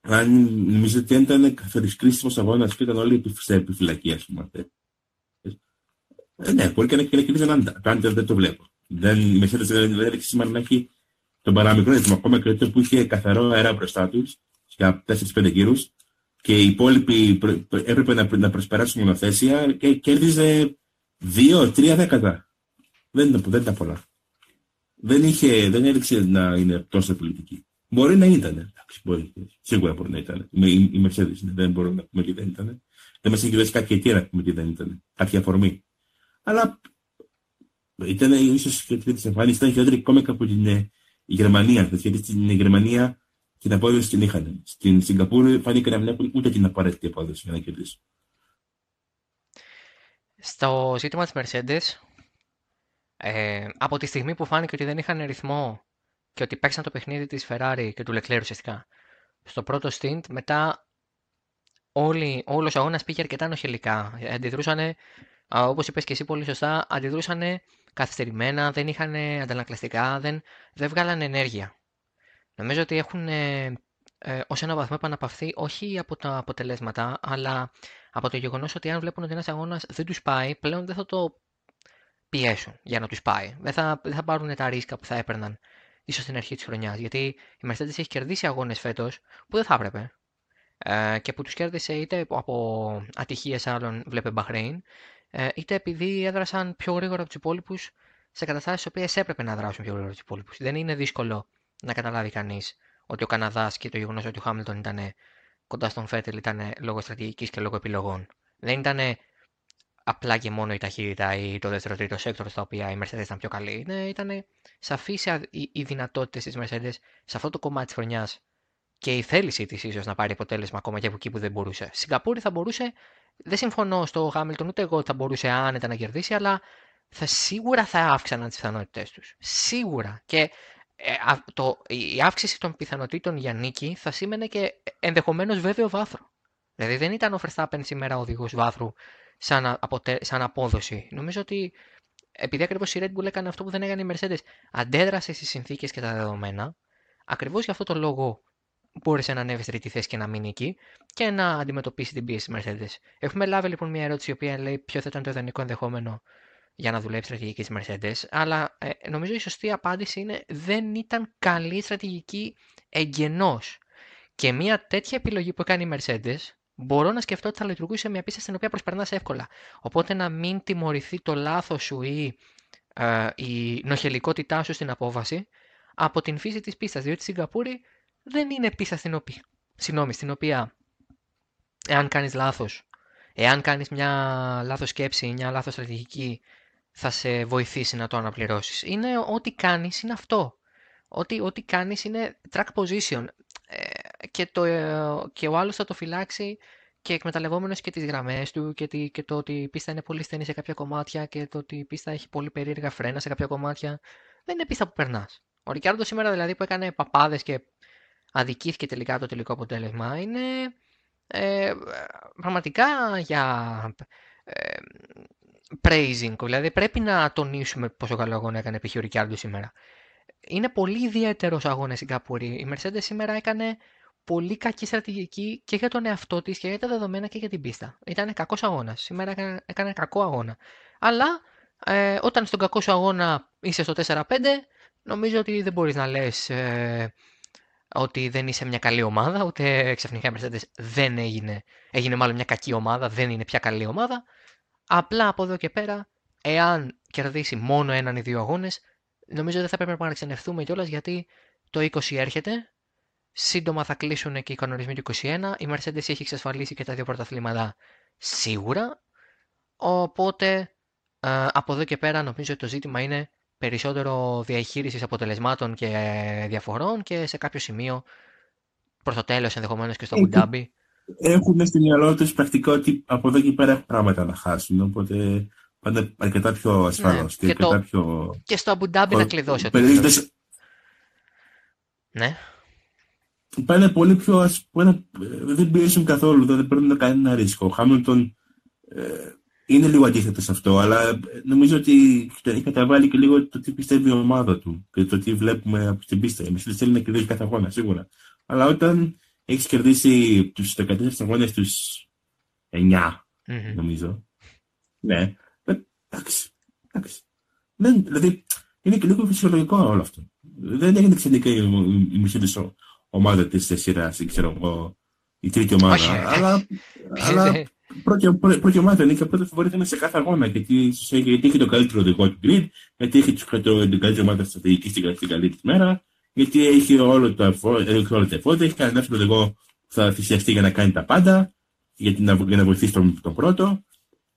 αν νομίζω ότι ήταν καθόλου κρίσιμος αγώνας και ήταν όλοι σε επιφυλακή, ας πούμε. Ε, ναι, μπορεί και να κερδίζαν αν δεν το βλέπω. Δεν, η Mercedes δεν έδειξε σήμερα να έχει τον παραμικρό ρυθμό. Ακόμα και που είχε καθαρό αέρα μπροστά τους για 4-5 γύρους και οι υπόλοιποι έπρεπε να, να προσπεράσουν μονοθέσια και κέρδιζε 2-3 δέκατα. Δεν, δεν ήταν πολλά. Δεν, είχε, δεν έδειξε να είναι τόσο πολιτική. Μπορεί να ήταν. Μπορεί. Σίγουρα μπορεί να ήταν. Η, η Mercedes δεν μπορούμε να πούμε ότι δεν ήταν. Δεν μας έχει δώσει κάποια αιτία να πούμε ότι δεν ήταν. Κάποια αφορμή. Αλλά ήταν ίσως και τρίτη εμφάνιση, ήταν χειρότερη ακόμα και από την ε, Γερμανία. Γιατί στην Γερμανία την απόδοση την είχαν. Στην Σιγκαπούρη φάνηκε να μην έχουν ούτε την απαραίτητη απόδοση για να κερδίσουν. Στο ζήτημα της Mercedes, ε, από τη στιγμή που φάνηκε ότι δεν είχαν ρυθμό και ότι παίξαν το παιχνίδι της Ferrari και του Leclerc ουσιαστικά στο πρώτο stint, μετά όλη, όλος ο αγώνας πήγε αρκετά νοχελικά. Αντιδρούσαν, όπως είπες και εσύ πολύ σωστά, αντιδρούσαν καθυστερημένα, δεν είχαν αντανακλαστικά, δεν, δεν βγάλαν ενέργεια. Νομίζω ότι έχουν ε, ε, ως ένα βαθμό επαναπαυθεί όχι από τα αποτελέσματα, αλλά από το γεγονός ότι αν βλέπουν ότι ένας αγώνας δεν τους πάει, πλέον δεν θα το πιέσουν για να τους πάει. Δεν θα, δεν θα πάρουν τα ρίσκα που θα έπαιρναν ίσως στην αρχή της χρονιάς. Γιατί η Mercedes έχει κερδίσει αγώνες φέτος που δεν θα έπρεπε. Ε, και που τους κέρδισε είτε από ατυχίες άλλων, βλέπε Μπαχρέιν, ε, είτε επειδή έδρασαν πιο γρήγορα από τους υπόλοιπους σε καταστάσεις οποίες έπρεπε να δράσουν πιο γρήγορα από τους υπόλοιπους. Δεν είναι δύσκολο να καταλάβει κανείς ότι ο Καναδάς και το γεγονός ότι ο Χάμιλτον ήταν κοντά στον Φέτελ ήταν λόγω στρατηγικής και λόγω επιλογών. Δεν ήταν απλά και μόνο η ταχύτητα ή το δεύτερο τρίτο sector στα οποία η Mercedes ήταν πιο καλή. Ναι, ήταν σαφεί οι, οι δυνατότητες της Mercedes σε αυτό το κομμάτι της χρονιάς και η θέλησή της ίσως να πάρει αποτέλεσμα ακόμα και από εκεί που δεν μπορούσε. Σιγκαπούρη θα μπορούσε, δεν συμφωνώ στο Χάμιλτον ούτε εγώ ότι θα μπορούσε άνετα να κερδίσει, αλλά θα σίγουρα θα αύξαναν τις πιθανότητές τους. Σίγουρα. Και ε, το, η αύξηση των πιθανότητων για νίκη θα σήμαινε και ενδεχομένως βέβαιο βάθρο. Δηλαδή δεν ήταν ο Verstappen σήμερα οδηγός βάθρου σαν, αποτε... σαν απόδοση. Νομίζω ότι επειδή ακριβώς η Red Bull έκανε αυτό που δεν έκανε η Mercedes, αντέδρασε στις συνθήκες και τα δεδομένα, ακριβώς για αυτό το λόγο μπόρεσε να ανέβει στη τρίτη θέση και να μείνει εκεί και να αντιμετωπίσει την πίεση της Mercedes. Έχουμε λάβει λοιπόν μια ερώτηση η οποία λέει ποιο θα ήταν το ιδανικό ενδεχόμενο για να δουλέψει στρατηγική της Mercedes, αλλά ε, νομίζω η σωστή απάντηση είναι δεν ήταν καλή στρατηγική εγγενώς. Και μια τέτοια επιλογή που έκανε η Mercedes μπορώ να σκεφτώ ότι θα λειτουργούσε σε μια πίστα στην οποία προσπερνάς εύκολα. Οπότε να μην τιμωρηθεί το λάθος σου ή ε, η νοχελικότητά σου στην απόβαση από την φύση της πίστας. Διότι η Σιγκαπούρη δεν είναι πίστα στην οποία, συγγνώμη, στην οποία εάν κάνεις λάθος, εάν κάνεις μια λάθος σκέψη ή μια λάθος στρατηγική, θα σε βοηθήσει να το αναπληρώσεις. Είναι ό,τι κάνεις είναι αυτό. Ό,τι, ό,τι κάνεις είναι track position. Ε, και, το, ε, και ο άλλος θα το φυλάξει και εκμεταλλευόμενος και τις γραμμές του και, τη, και το ότι η πίστα είναι πολύ στενή σε κάποια κομμάτια και το ότι η πίστα έχει πολύ περίεργα φρένα σε κάποια κομμάτια. Δεν είναι πίστα που περνάς. Ο Ρικάρντο σήμερα δηλαδή που έκανε παπάδες και αδικήθηκε τελικά το τελικό αποτέλεσμα είναι ε, πραγματικά για ε, praising. Δηλαδή πρέπει να τονίσουμε πόσο καλό αγώνα έκανε π.χ. ο Ρικάρντο σήμερα. Είναι πολύ ιδιαίτερος αγώνα στην Καπούρη. Η Mercedes σήμερα έκανε πολύ κακή στρατηγική και για τον εαυτό της και για τα δεδομένα και για την πίστα. Ήταν κακός αγώνας. Σήμερα έκανε, έκανε κακό αγώνα. Αλλά ε, όταν στον κακό σου αγώνα είσαι στο 4-5, νομίζω ότι δεν μπορείς να λες ε, ότι δεν είσαι μια καλή ομάδα, ούτε ξαφνικά η Mercedes δεν έγινε. Έγινε μάλλον μια κακή ομάδα, δεν είναι πια καλή ομάδα. Απλά από εδώ και πέρα, εάν κερδίσει μόνο έναν ή δύο αγώνες, νομίζω δεν θα πρέπει να παραξενευτούμε κιόλας γιατί το 20 έρχεται Σύντομα θα κλείσουν και οι κανονισμοί του 21. Η Mercedes έχει εξασφαλίσει και τα δύο πρωταθλήματα σίγουρα. Οπότε από εδώ και πέρα νομίζω ότι το ζήτημα είναι περισσότερο διαχείρισης αποτελεσμάτων και διαφορών και σε κάποιο σημείο προς το τέλος ενδεχομένως και στο Αμπουντάμπι. Έχουν στη μυαλό τους πρακτικά ότι από εδώ και πέρα έχουν πράγματα να χάσουν. Οπότε πάντα αρκετά πιο ασφαλώς. Ναι, και, και, πιο... και στο Αμπουντάμπι να κλειδώσει. Ναι πάνε πολύ πιο ας πούμε, δεν πιέζουν καθόλου, δεν παίρνουν κανένα ρίσκο. Ο Χάμιλτον ε, είναι λίγο αντίθετο σε αυτό, αλλά νομίζω ότι έχει καταβάλει και λίγο το τι πιστεύει η ομάδα του και το τι βλέπουμε από την πίστα. Εμεί δεν θέλει να κερδίσει κάθε αγώνα, σίγουρα. Αλλά όταν έχεις κερδίσει τους 14 αγώνες τους 9, νομίζω. Ναι, ε, εντάξει. εντάξει. Δεν, δηλαδή, είναι και λίγο φυσιολογικό όλο αυτό. Δεν έγινε ξενικά η, η, η Mercedes ομάδα της σειράς, ξέρω εγώ, η τρίτη ομάδα. Όχι, αλλά, αλλά [laughs] πρώτη, πρώτη ομάδα είναι και πρώτη φοβορή είναι σε κάθε αγώνα. Γιατί, γιατί έχει το καλύτερο οδηγό του grid, γιατί έχει την καλύτερη ομάδα στρατηγική στην, στην καλή της μέρα, γιατί έχει όλο το, όλο το εφόδια, έχει κανένα δεύτερο οδηγό που θα θυσιαστεί για να κάνει τα πάντα, για να, για να βοηθήσει τον, τον πρώτο.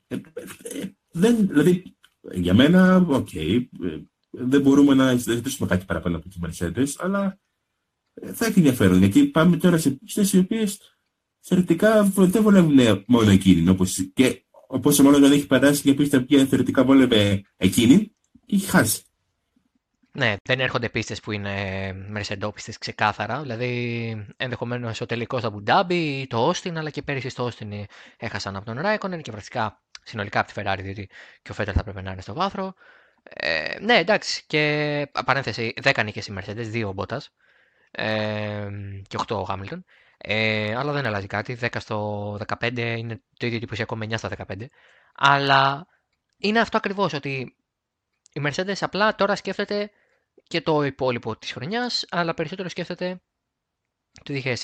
Ε, ε, δεν, δηλαδή, για μένα, OK, okay, ε, δεν μπορούμε να ζητήσουμε κάτι παραπάνω από τις Mercedes, αλλά θα έχει ενδιαφέρον. Γιατί πάμε τώρα σε πίστες οι οποίες θεωρητικά δεν βολεύουν μόνο εκείνη. Όπως, και όπως μόνος δεν έχει περάσει μια πίστα που θεωρητικά βόλευε εκείνη, έχει χάσει. Ναι, δεν έρχονται πίστες που είναι μερσεντόπιστες ξεκάθαρα. Δηλαδή, ενδεχομένως ο τελικός στο Αμπουντάμπι ή το Όστιν, αλλά και πέρυσι στο Όστιν έχασαν από τον Ράικονεν και πρακτικά συνολικά από τη Ferrari, διότι και ο Φέτερ θα πρέπει να είναι στο βάθρο. Ε, ναι, εντάξει, και παρένθεση, 10 νίκες οι Mercedes, 2 ο Μπότα ε, και 8 ο Χάμιλτον. Ε, αλλά δεν αλλάζει κάτι. 10 στο 15 είναι το ίδιο εντυπωσιακό με 9 στα 15. Αλλά είναι αυτό ακριβώς ότι η Mercedes απλά τώρα σκέφτεται και το υπόλοιπο της χρονιάς, αλλά περισσότερο σκέφτεται το 2020.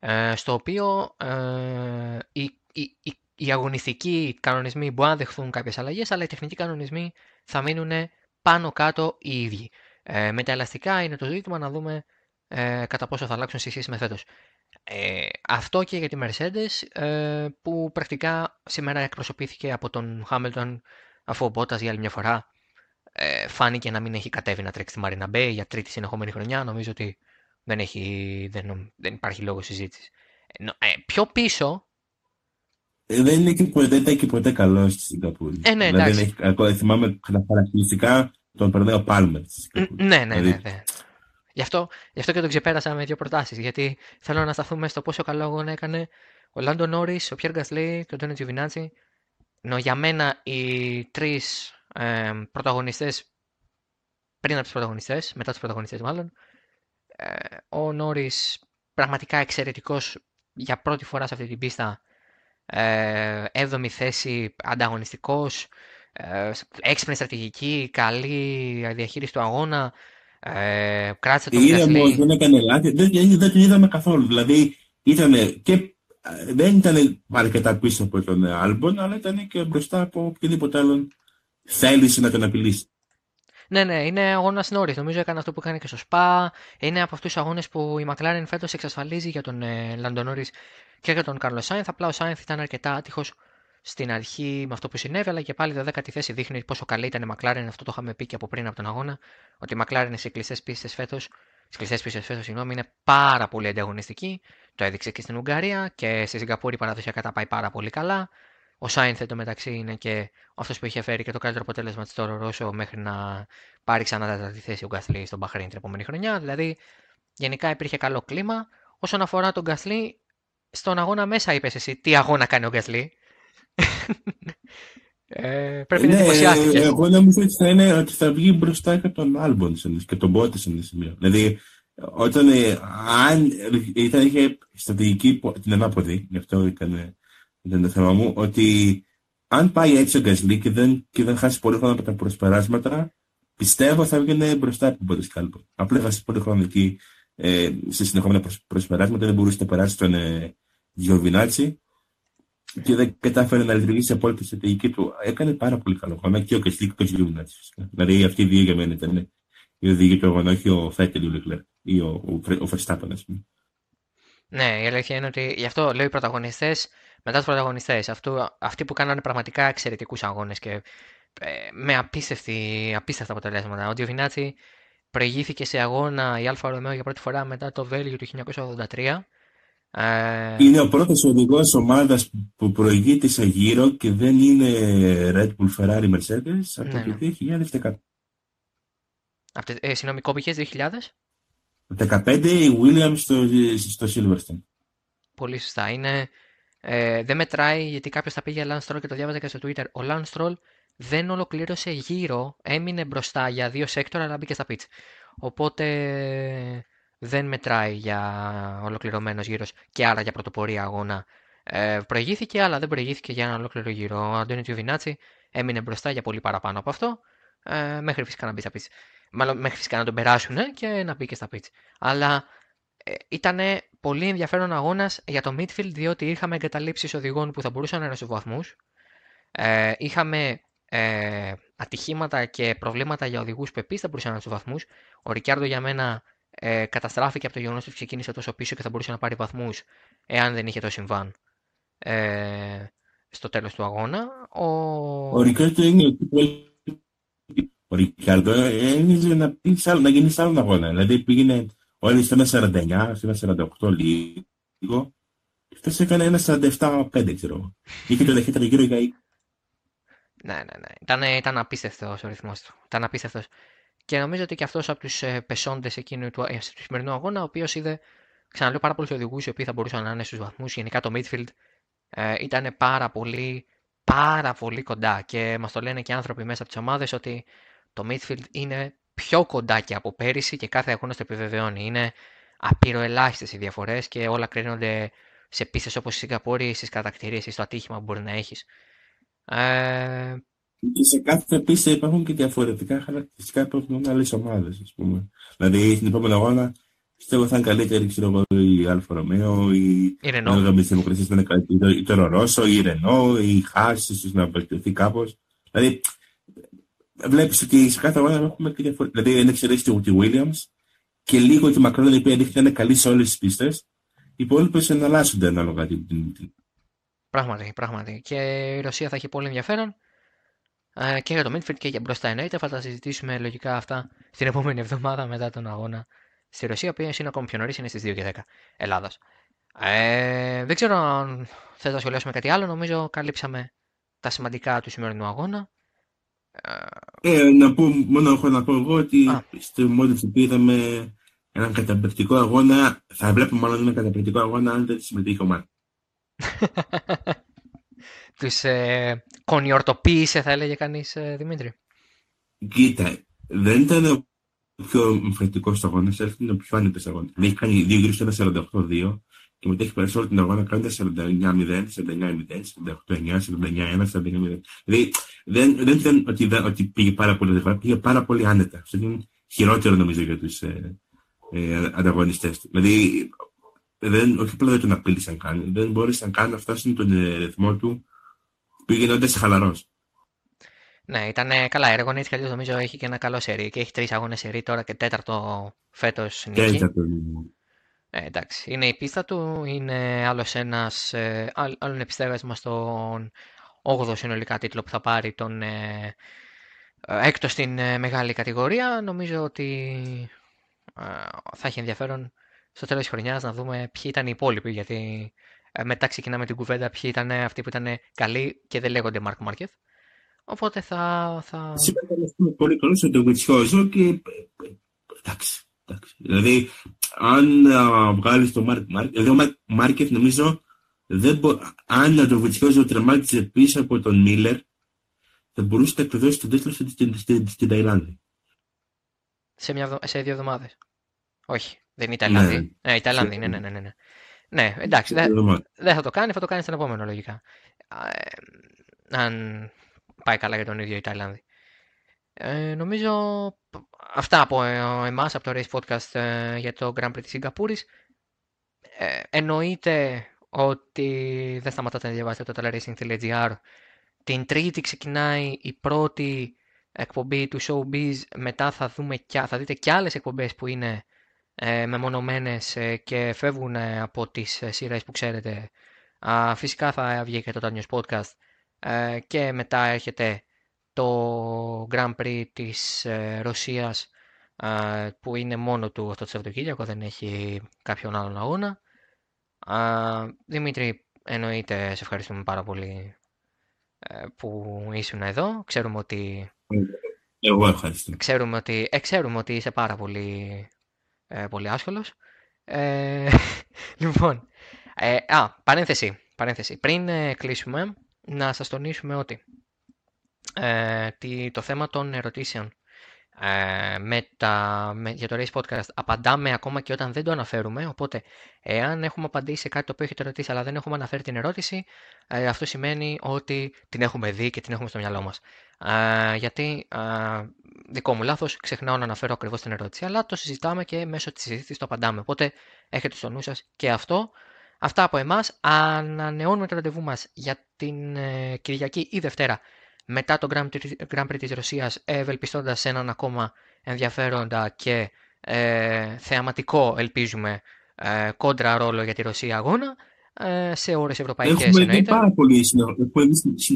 Ε, στο οποίο ε, οι, οι, οι, οι αγωνιστικοί κανονισμοί μπορούν να δεχθούν κάποιες αλλαγές, αλλά οι τεχνικοί κανονισμοί θα μείνουν πάνω κάτω οι ίδιοι. Ε, με τα ελαστικά είναι το ζήτημα να δούμε ε, κατά πόσο θα αλλάξουν σε σχέση με φέτος. Ε, αυτό και για τη Mercedes ε, που πρακτικά σήμερα εκπροσωπήθηκε από τον Hamilton αφού ο Bottas για άλλη μια φορά ε, φάνηκε να μην έχει κατέβει να τρέξει τη Marina Bay για τρίτη συνεχόμενη χρονιά. Νομίζω ότι Δεν, έχει, δεν, δεν υπάρχει λόγος συζήτησης. Ε, πιο πίσω. Ε, δεν, είναι και ποτέ, δεν ήταν και ποτέ καλό στη Σιγκαπούρη. Ε, ναι, δηλαδή, έχει, ακόμα, θυμάμαι χαρακτηριστικά τον Περνέο Πάλμερ. Ναι, ναι, ναι. Δηλαδή- ναι. Γι, αυτό, γι' αυτό και τον ξεπέρασα με δύο προτάσεις. Γιατί θέλω να σταθούμε στο πόσο καλό αγώνα έκανε ο Λάντο Νόρις, ο Πιέρ Γκασλή και ο Τόνι Τζιβινάτσι. Ενώ για μένα οι τρεις ε, πρωταγωνιστές, πριν από τους πρωταγωνιστές, μετά τους πρωταγωνιστές μάλλον, ε, ο Νόρις πραγματικά εξαιρετικός για πρώτη φορά σε αυτή την πίστα. Ε, έβδομη θέση, ανταγωνιστικός, ε, έξυπνη στρατηγική, καλή διαχείριση του αγώνα. Ε, κράτησε τον Ήρεμος, δεν έκανε λάθη. Δεν, δεν τον είδαμε καθόλου. Δηλαδή ήταν και ε, δεν ήταν αρκετά πίσω από τον Άλμπον, αλλά ήταν και μπροστά από οποιοδήποτε άλλον θέλησε να τον απειλήσει. Ναι, ναι, είναι αγώνας νόρι. Νομίζω έκανε αυτό που έκανε και στο ΣΠΑ. Είναι από αυτούς τους αγώνες που η McLaren φέτος εξασφαλίζει για τον ε, Λαντονόρι και για τον Κάρλο Σάινθ. Απλά ο Σάινθ ήταν αρκετά άτυχος στην αρχή με αυτό που συνέβη, αλλά και πάλι το 10η θέση δείχνει πόσο καλή ήταν η McLaren. Αυτό το είχαμε πει και από πριν από τον αγώνα. Ότι η McLaren σε κλειστές πίστες φέτος, στι κλειστές πίστες φέτος, συγγνώμη, είναι πάρα πολύ ανταγωνιστική. Το έδειξε και στην Ουγγαρία και στη Σιγκαπούρη παραδοσιακά τα πάει πάρα πολύ καλά. Ο Σάινθ μεταξύ είναι και αυτός που είχε φέρει και το καλύτερο αποτέλεσμα της Τόρο Ρώσο μέχρι να πάρει ξανά τη θέση ο Γκαθλή στον Μπαχρέιν την επόμενη χρονιά. Δηλαδή, γενικά υπήρχε καλό κλίμα. Όσον αφορά τον Γκαθλή, στον αγώνα μέσα είπες εσύ τι αγώνα κάνει ο Γκαθλή. Ε, πρέπει να ναι, εντυπωσιάστηκε. Εγώ νομίζω ότι θα, είναι, ότι θα βγει μπροστά και τον Άλμπον και τον Πότε σε ένα σημείο. Δηλαδή, όταν ε, αν ήταν, είχε στρατηγική την ανάποδη, γι' αυτό ήταν, ήταν το θέμα μου, ότι αν πάει έτσι ο Γκασλί και δεν, και δεν χάσει πολύ χρόνο από τα προσπεράσματα, πιστεύω θα βγαίνει μπροστά από τον Πότε Σκάλπο. Απλά χάσει πολύ χρόνο εκεί ε, σε συνεχόμενα προσπεράσματα, δεν μπορούσε να περάσει τον ε, Τζιοβινάτσι και δεν κατάφερε να λειτουργήσει απόλυτα στη στρατηγική του. Έκανε πάρα πολύ καλό χρόνο και ο Γκασλί και ο Τζιοβινάτσι. Δηλαδή αυτοί οι δύο για μένα ήταν οι οδηγοί του αγώνα, όχι ο Φέτελ ή ο Λεκλέρ ή ο, ο, ο Φερστάπεν, ας πούμε. Ναι, η αλήθεια είναι ότι γι' αυτό λέω οι πρωταγωνιστές μετά τους πρωταγωνιστές. Αυτοί που κάνανε πραγματικά εξαιρετικούς αγώνες και ε, με απίστευτη, απίστευτα αποτελέσματα. Ο Τζιοβινάτσι προηγήθηκε σε αγώνα η Alfa Romeo για πρώτη φορά μετά το Βέλγιο του 1983. Ε... Είναι ο πρώτος οδηγός ομάδας που προηγείται σε γύρο και δεν είναι Red Bull, Ferrari, Mercedes από ναι, το 2010. Ναι. Ε, συγγνώμη, κόπηκε 2000. 15 η Williams στο, στο Silverstone. Πολύ σωστά. Είναι, ε, δεν μετράει γιατί κάποιος θα πήγε Lance Stroll και το διάβαζε και στο Twitter. Ο Lance Stroll δεν ολοκλήρωσε γύρω, έμεινε μπροστά για δύο σέκτορα, αλλά μπήκε στα πίτς. Οπότε δεν μετράει για ολοκληρωμένος γύρος και άρα για πρωτοπορία αγώνα. Ε, προηγήθηκε, αλλά δεν προηγήθηκε για ένα ολόκληρο γύρο. Ο Αντώνιο Τιουβινάτσι έμεινε μπροστά για πολύ παραπάνω από αυτό, ε, μέχρι φυσικά να μπει στα πίτς. Μάλλον μέχρι φυσικά να τον περάσουν και να μπει και στα pitch. Αλλά ε, ήταν πολύ ενδιαφέρον αγώνας για το midfield διότι είχαμε εγκαταλείψεις οδηγών που θα μπορούσαν να είναι στου βαθμούς. Ε, είχαμε ε, ατυχήματα και προβλήματα για οδηγούς που επίσης θα μπορούσαν να είναι στου βαθμούς. Ο Ρικιάρντο για μένα ε, καταστράφηκε από το γεγονός ότι ξεκίνησε τόσο πίσω και θα μπορούσε να πάρει βαθμούς εάν δεν είχε το συμβάν ε, στο τέλος του αγώνα. Ο, ο Ρικιάρντο είναι ο Ρικάρντο ένιζε να, να γίνει σε άλλον αγώνα. Δηλαδή πήγαινε όλοι στο 1,49, στο 1,48 λίγο. Αυτό έκανε ένα 47-5, ξέρω. Είχε το δεχύτερο γύρο για 20. Ναι, ναι, ναι. Ήταν, ήταν απίστευτος ο ρυθμός του. Ήταν απίστευτος. Και νομίζω ότι και αυτός από τους ε, πεσόντες εκείνου του, ε, του σημερινού αγώνα, ο οποίος είδε, ξαναλέω, πάρα πολλούς οδηγούς οι οποίοι θα μπορούσαν να είναι στους βαθμούς. Γενικά το midfield ε, ήταν πάρα πολύ, πάρα πολύ κοντά. Και μας το λένε και άνθρωποι μέσα από τις ομάδες ότι το midfield είναι πιο κοντά και από πέρυσι και κάθε αγώνας το επιβεβαιώνει. Είναι απειροελάχιστες οι διαφορές και όλα κρίνονται σε πίστες όπως η Σιγκαπούρη, στις κατατακτήριες ή στο ατύχημα που μπορεί να έχεις. Ε... Και σε κάθε πίστα υπάρχουν και διαφορετικά χαρακτηριστικά που έχουν άλλες ομάδες, ας πούμε. Δηλαδή στην επόμενη αγώνα πιστεύω θα είναι καλύτερη ξέρω εγώ, η Alfa Romeo, η Renault. Η Δημοκρατίας θα είναι καλύτερη, η Toro Rosso, η Renault, η Haas, ίσως να βελτιωθεί κάπως. Δηλαδή βλέπεις ότι σε κάθε αγώνα έχουμε και διαφορετικά. Δηλαδή, αν εξαιρέσεις τη Williams και λίγο τη Μακρόν, η οποία δείχνει να είναι καλή σε όλες τις πίστες. Οι υπόλοιπες εναλλάσσονται ανάλογα την. Πράγματι, πράγματι. Και η Ρωσία θα έχει πολύ ενδιαφέρον. Ε, και για το Midfield και για μπροστά εννοείται. Θα τα συζητήσουμε λογικά αυτά στην επόμενη εβδομάδα μετά τον αγώνα στη Ρωσία, που είναι ακόμη πιο νωρίς, είναι στις 2 και 10 Ελλάδα. Ε, δεν ξέρω αν θες να σχολιάσουμε κάτι άλλο. Νομίζω καλύψαμε τα σημαντικά του σημερινού αγώνα. Ε, να πω, μόνο έχω να πω εγώ ότι Α. στο που είδαμε έναν καταπληκτικό αγώνα. Θα βλέπουμε μάλλον ένα καταπληκτικό αγώνα αν δεν συμμετείχε ο Μάρκ. [laughs] Τους ε, κονιορτοποίησε θα έλεγε κανείς ε, Δημήτρη. Κοίτα, δεν ήταν ο πιο εμφαντικό αγώνας, αλλά ήταν ο πιο άνετος αγώνας. Έχει κάνει δύο γύρους ένα 48-2 και μετά έχει περάσει όλη την αγώνα κάνοντας 49-0, 49-0, 48-9, 49-1, 49-0. Δηλαδή δεν, δεν ήταν ότι, ότι πήγε πάρα πολύ γρήγορα, πήγε πάρα πολύ άνετα. Αυτό είναι χειρότερο νομίζω για τους ε, ε, ανταγωνιστές του. Δηλαδή δεν, όχι απλά δεν τον απείλησαν καν, δεν μπόρεσαν καν να φτάσουν τον ε, ρυθμό του πήγαινε χαλαρός. Ναι, ήταν καλά έργο. Έτσι κι νομίζω έχει και ένα καλό σερί. Και έχει τρεις αγώνες σερί τώρα και τέταρτο φέτος νίκη. Τέταρτο. Ναι. Ε, εντάξει, είναι η πίστα του. Είναι άλλος ένας. Ε, άλλον επιστρέφασμα στον 8ο συνολικά τίτλο που θα πάρει τον ε, ε έκτος στην ε, μεγάλη κατηγορία. Νομίζω ότι ε, θα έχει ενδιαφέρον στο τέλος της χρονιάς να δούμε ποιοι ήταν οι υπόλοιποι. Γιατί μετά ξεκινάμε την κουβέντα ποιοι ήταν αυτοί που ήταν καλοί και δεν λέγονται Μάρκ Μάρκεθ. Οπότε θα. θα... Σήμερα ήταν πολύ καλό σε το Βιτσιόζο και. Εντάξει. εντάξει. Δηλαδή, αν βγάλεις το Μάρκ Μάρκετ, δηλαδή ο Μάρκετ νομίζω δεν μπο... αν το Βιτσιόζο τρεμάτιζε πίσω από τον Μίλλερ, θα μπορούσε να εκδώσει τον τίτλο στην, στην, στην, στην Ταϊλάνδη. Σε, μια, σε δύο εβδομάδες. Όχι, δεν είναι η Ταϊλάνδη. Ναι, ναι η Ταϊλάνδη, ναι, ναι, ναι. ναι. Ναι, εντάξει, δεν δε θα το κάνει, θα το κάνει στον επόμενο λογικά. Ε, αν πάει καλά για τον ίδιο η Ταϊλάνδη. Ε, νομίζω αυτά από ε, εμάς, από το Race Podcast ε, για το Grand Prix της Σιγκαπούρης. Ε, εννοείται ότι δεν σταματάτε να διαβάσετε το teleracing.gr. Την τρίτη ξεκινάει η πρώτη εκπομπή του Showbiz. Μετά θα, δούμε, θα δείτε και άλλες εκπομπές που είναι ε, μεμονωμένες και φεύγουν από τις σειρές που ξέρετε. φυσικά θα βγει και το Τάνιος Podcast ε, και μετά έρχεται το Grand Prix της ε, Ρωσίας ε, που είναι μόνο του αυτό το Σαββατοκύριακο, δεν έχει κάποιον άλλον αγώνα. Δημήτρη, εννοείται, σε ευχαριστούμε πάρα πολύ που ήσουν εδώ. Ξέρουμε ότι... Εγώ ευχαριστώ. Ξέρουμε ότι, ε, ξέρουμε ότι είσαι πάρα πολύ, ε, πολύ άσχολος. Ε, [laughs] λοιπόν, ε, α, παρένθεση, παρένθεση. Πριν κλείσουμε, να σας τονίσουμε ότι ε, το θέμα των ερωτήσεων ε, με τα, με, για το Race Podcast απαντάμε ακόμα και όταν δεν το αναφέρουμε. Οπότε, εάν έχουμε απαντήσει σε κάτι το οποίο έχετε ρωτήσει, αλλά δεν έχουμε αναφέρει την ερώτηση, ε, αυτό σημαίνει ότι την έχουμε δει και την έχουμε στο μυαλό μας. Ε, γιατί, ε, δικό μου λάθος, ξεχνάω να αναφέρω ακριβώς την ερώτηση, αλλά το συζητάμε και μέσω της συζήτησης το απαντάμε. Οπότε, έχετε στο νου σας και αυτό. Αυτά από εμάς. Ανανεώνουμε το ραντεβού μας για την ε, Κυριακή ή Δευτέρα μετά το Grand Prix της Ρωσίας ευελπιστώντας σε έναν ακόμα ενδιαφέροντα και ε, θεαματικό ελπίζουμε ε, κόντρα ρόλο για τη Ρωσία αγώνα ε, σε ώρες ευρωπαϊκές Έχουμε εννοείται. πάρα πολύ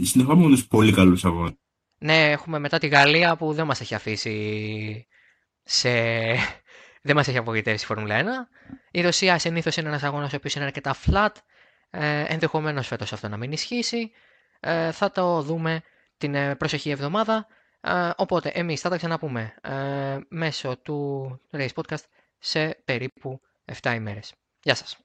συνεχόμενους πολύ καλούς αγώνες. Ναι, έχουμε μετά τη Γαλλία που δεν μας έχει αφήσει σε [laughs] δεν μας έχει απογοητεύσει η Φόρμουλα 1. Η Ρωσία συνήθως είναι ένας αγώνας ο οποίος είναι αρκετά flat. Ε, Ενδεχομένως φέτος αυτό να μην ισχύσει. Ε, θα το δούμε την ε, προσεχή εβδομάδα. Ε, οπότε εμείς θα τα ξαναπούμε ε, μέσω του Race Podcast σε περίπου 7 ημέρες. Γεια σας.